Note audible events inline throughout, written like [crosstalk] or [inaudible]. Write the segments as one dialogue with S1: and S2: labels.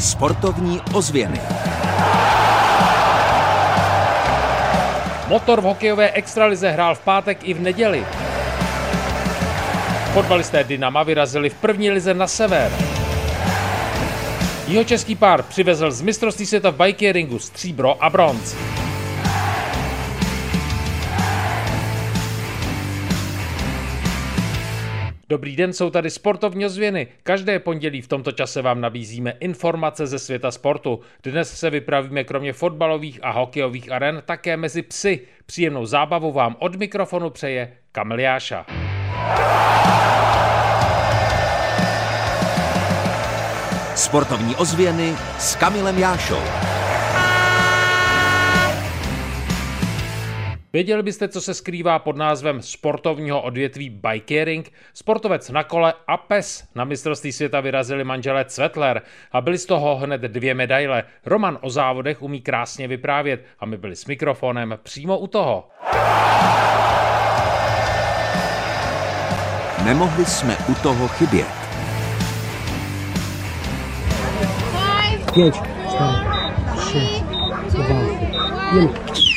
S1: Sportovní ozvěny.
S2: Motor v hokejové extralize hrál v pátek i v neděli. Fotbalisté Dynama vyrazili v první lize na sever. Jihočeský pár přivezl z mistrovství světa v bikeringu stříbro a bronz. Dobrý den, jsou tady sportovní ozvěny. Každé pondělí v tomto čase vám nabízíme informace ze světa sportu. Dnes se vypravíme kromě fotbalových a hokejových aren také mezi psy. Příjemnou zábavu vám od mikrofonu přeje Kamil Jáša.
S1: Sportovní ozvěny s Kamilem Jášou.
S2: Věděli byste, co se skrývá pod názvem sportovního odvětví bikering? Sportovec na kole a pes na mistrovství světa vyrazili manželé Cvetler a byli z toho hned dvě medaile. Roman o závodech umí krásně vyprávět a my byli s mikrofonem přímo u toho.
S1: Nemohli jsme u toho chybět.
S3: Pět, čtyři, tři, dva, jen.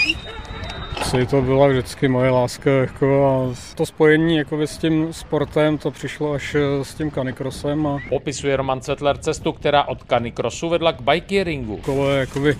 S4: Asi to byla vždycky moje láska jako a to spojení jako s tím sportem to přišlo až eh, s tím kanikrosem a
S2: Popisuje Roman Cvetler cestu, která od kanikrosu vedla k bikeringu.
S4: kolo je jakoby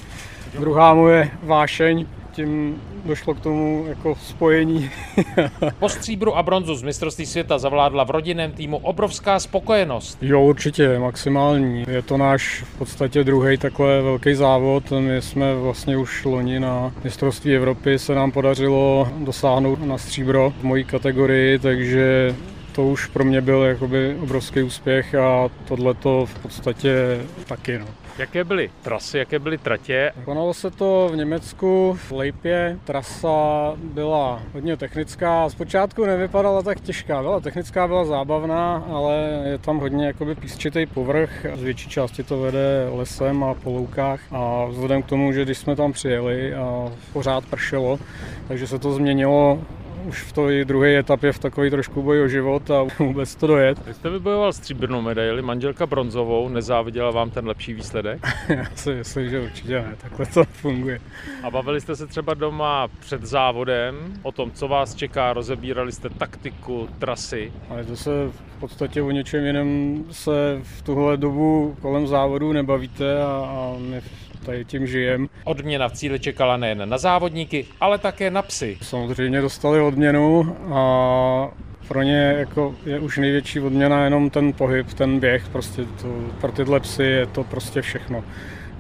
S4: druhá moje vášeň, tím došlo k tomu jako spojení. [laughs]
S2: Po stříbru a bronzu z mistrovství světa zavládla v rodinném týmu obrovská spokojenost.
S4: Jo, určitě, maximální. Je to náš v podstatě druhý takhle velký závod. My jsme vlastně už loni na mistrovství Evropy se nám podařilo dosáhnout na stříbro v mojí kategorii, takže to už pro mě byl jakoby obrovský úspěch a tohle to v podstatě taky. No.
S2: Jaké byly trasy, jaké byly tratě?
S4: Konalo se to v Německu, v Leipě. Trasa byla hodně technická. Zpočátku nevypadala tak těžká. Byla technická, byla zábavná, ale je tam hodně jakoby písčitý povrch. Z větší části to vede lesem a po loukách. A vzhledem k tomu, že když jsme tam přijeli a pořád pršelo, takže se to změnilo už v té druhé etapě v takový trošku boj o život a [laughs] vůbec to dojet.
S2: Vy jste vybojoval stříbrnou medaili, manželka bronzovou, nezáviděla vám ten lepší výsledek? [laughs]
S4: Já si myslím, že určitě ne, takhle to funguje.
S2: A bavili jste se třeba doma před závodem o tom, co vás čeká, rozebírali jste taktiku, trasy.
S4: Ale to se v podstatě o něčem jiném se v tuhle dobu kolem závodu nebavíte a, a my tady tím žijem.
S2: Odměna v cíli čekala nejen na závodníky, ale také na psy.
S4: Samozřejmě dostali odměnu a pro ně jako je už největší odměna jenom ten pohyb, ten běh, prostě to, pro tyhle psy je to prostě všechno.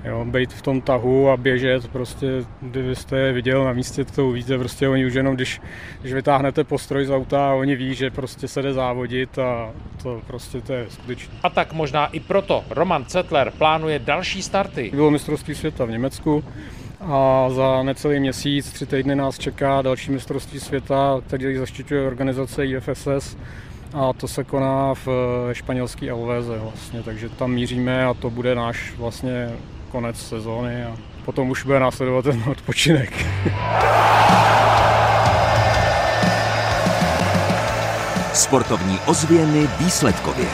S4: Jo, být v tom tahu a běžet, prostě, kdybyste je viděl na místě, to uvidíte, prostě oni už jenom, když, když vytáhnete postroj z auta, oni ví, že prostě se jde závodit a to prostě to je skutečné.
S2: A tak možná i proto Roman Cetler plánuje další starty.
S4: Bylo mistrovství světa v Německu a za necelý měsíc, tři týdny nás čeká další mistrovství světa, který zaštiťuje organizace IFSS a to se koná v španělské Alvéze vlastně, takže tam míříme a to bude náš vlastně konec sezóny a potom už bude následovat ten odpočinek.
S1: Sportovní ozvěny výsledkově.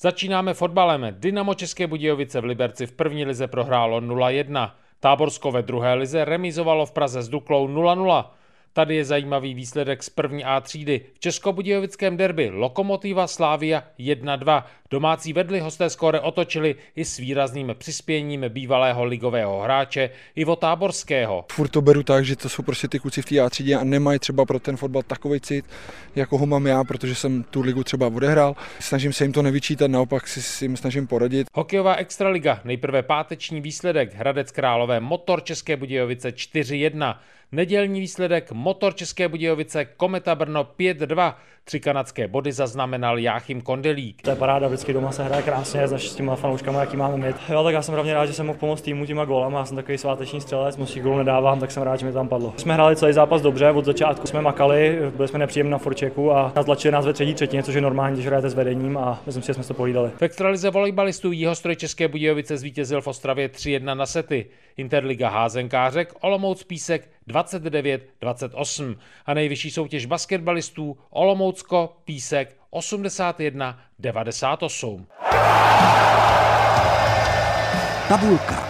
S2: Začínáme fotbalem. Dynamo České Budějovice v Liberci v první lize prohrálo 0-1. Táborsko ve druhé lize remizovalo v Praze s Duklou 0-0. Tady je zajímavý výsledek z první A třídy. V Českobudějovickém derby Lokomotiva Slávia 1-2. Domácí vedli hosté skóre otočili i s výrazným přispěním bývalého ligového hráče Ivo Táborského.
S5: Furt to beru tak, že to jsou prostě ty kluci v té A třídě a nemají třeba pro ten fotbal takový cit, jako ho mám já, protože jsem tu ligu třeba odehrál. Snažím se jim to nevyčítat, naopak si s jim snažím poradit.
S2: Hokejová extraliga, nejprve páteční výsledek, Hradec Králové, Motor České Budějovice 4-1. Nedělní výsledek Motor České Budějovice Kometa Brno 5-2. Tři kanadské body zaznamenal Jáchym Kondelík.
S6: To je paráda, vždycky doma se hraje krásně s těma fanouškama, jaký máme mít. Jo, tak já jsem hlavně rád, že jsem mohl pomoct týmu těma gólama. Já jsem takový sváteční střelec, moc gólů nedávám, tak jsem rád, že mi tam padlo. Jsme hráli celý zápas dobře, od začátku jsme makali, byli jsme nepříjemní na forčeku a natlačili nás ve třetí třetině, což je normální, když hrajete s vedením a myslím si, že jsme to pohlídali.
S2: V extralize volejbalistů Jihostroj České Budějovice zvítězil v Ostravě 3-1 na sety. Interliga házenkářek Olomouc Písek 29-28 a nejvyšší soutěž basketbalistů Olomoucko Písek 81-98.
S1: Tabulka.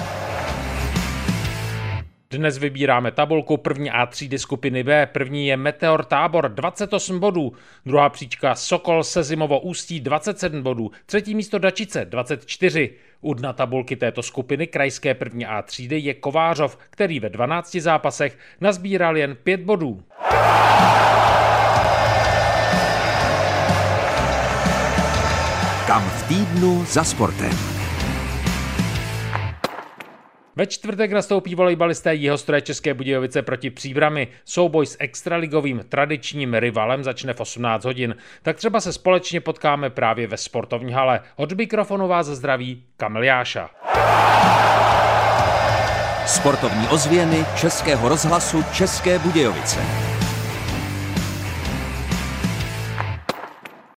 S2: Dnes vybíráme tabulku první A třídy skupiny B. První je Meteor Tábor 28 bodů, druhá příčka Sokol Sezimovo Ústí 27 bodů, třetí místo Dačice 24. U dna tabulky této skupiny krajské první A třídy je Kovářov, který ve 12 zápasech nazbíral jen 5 bodů.
S1: Kam v týdnu za sportem.
S2: Ve čtvrtek nastoupí volejbalisté Jihostroje České Budějovice proti Příbrami. Souboj s extraligovým tradičním rivalem začne v 18 hodin. Tak třeba se společně potkáme právě ve sportovní hale. Od mikrofonu vás zdraví Kamil Jáša.
S1: Sportovní ozvěny Českého rozhlasu České Budějovice.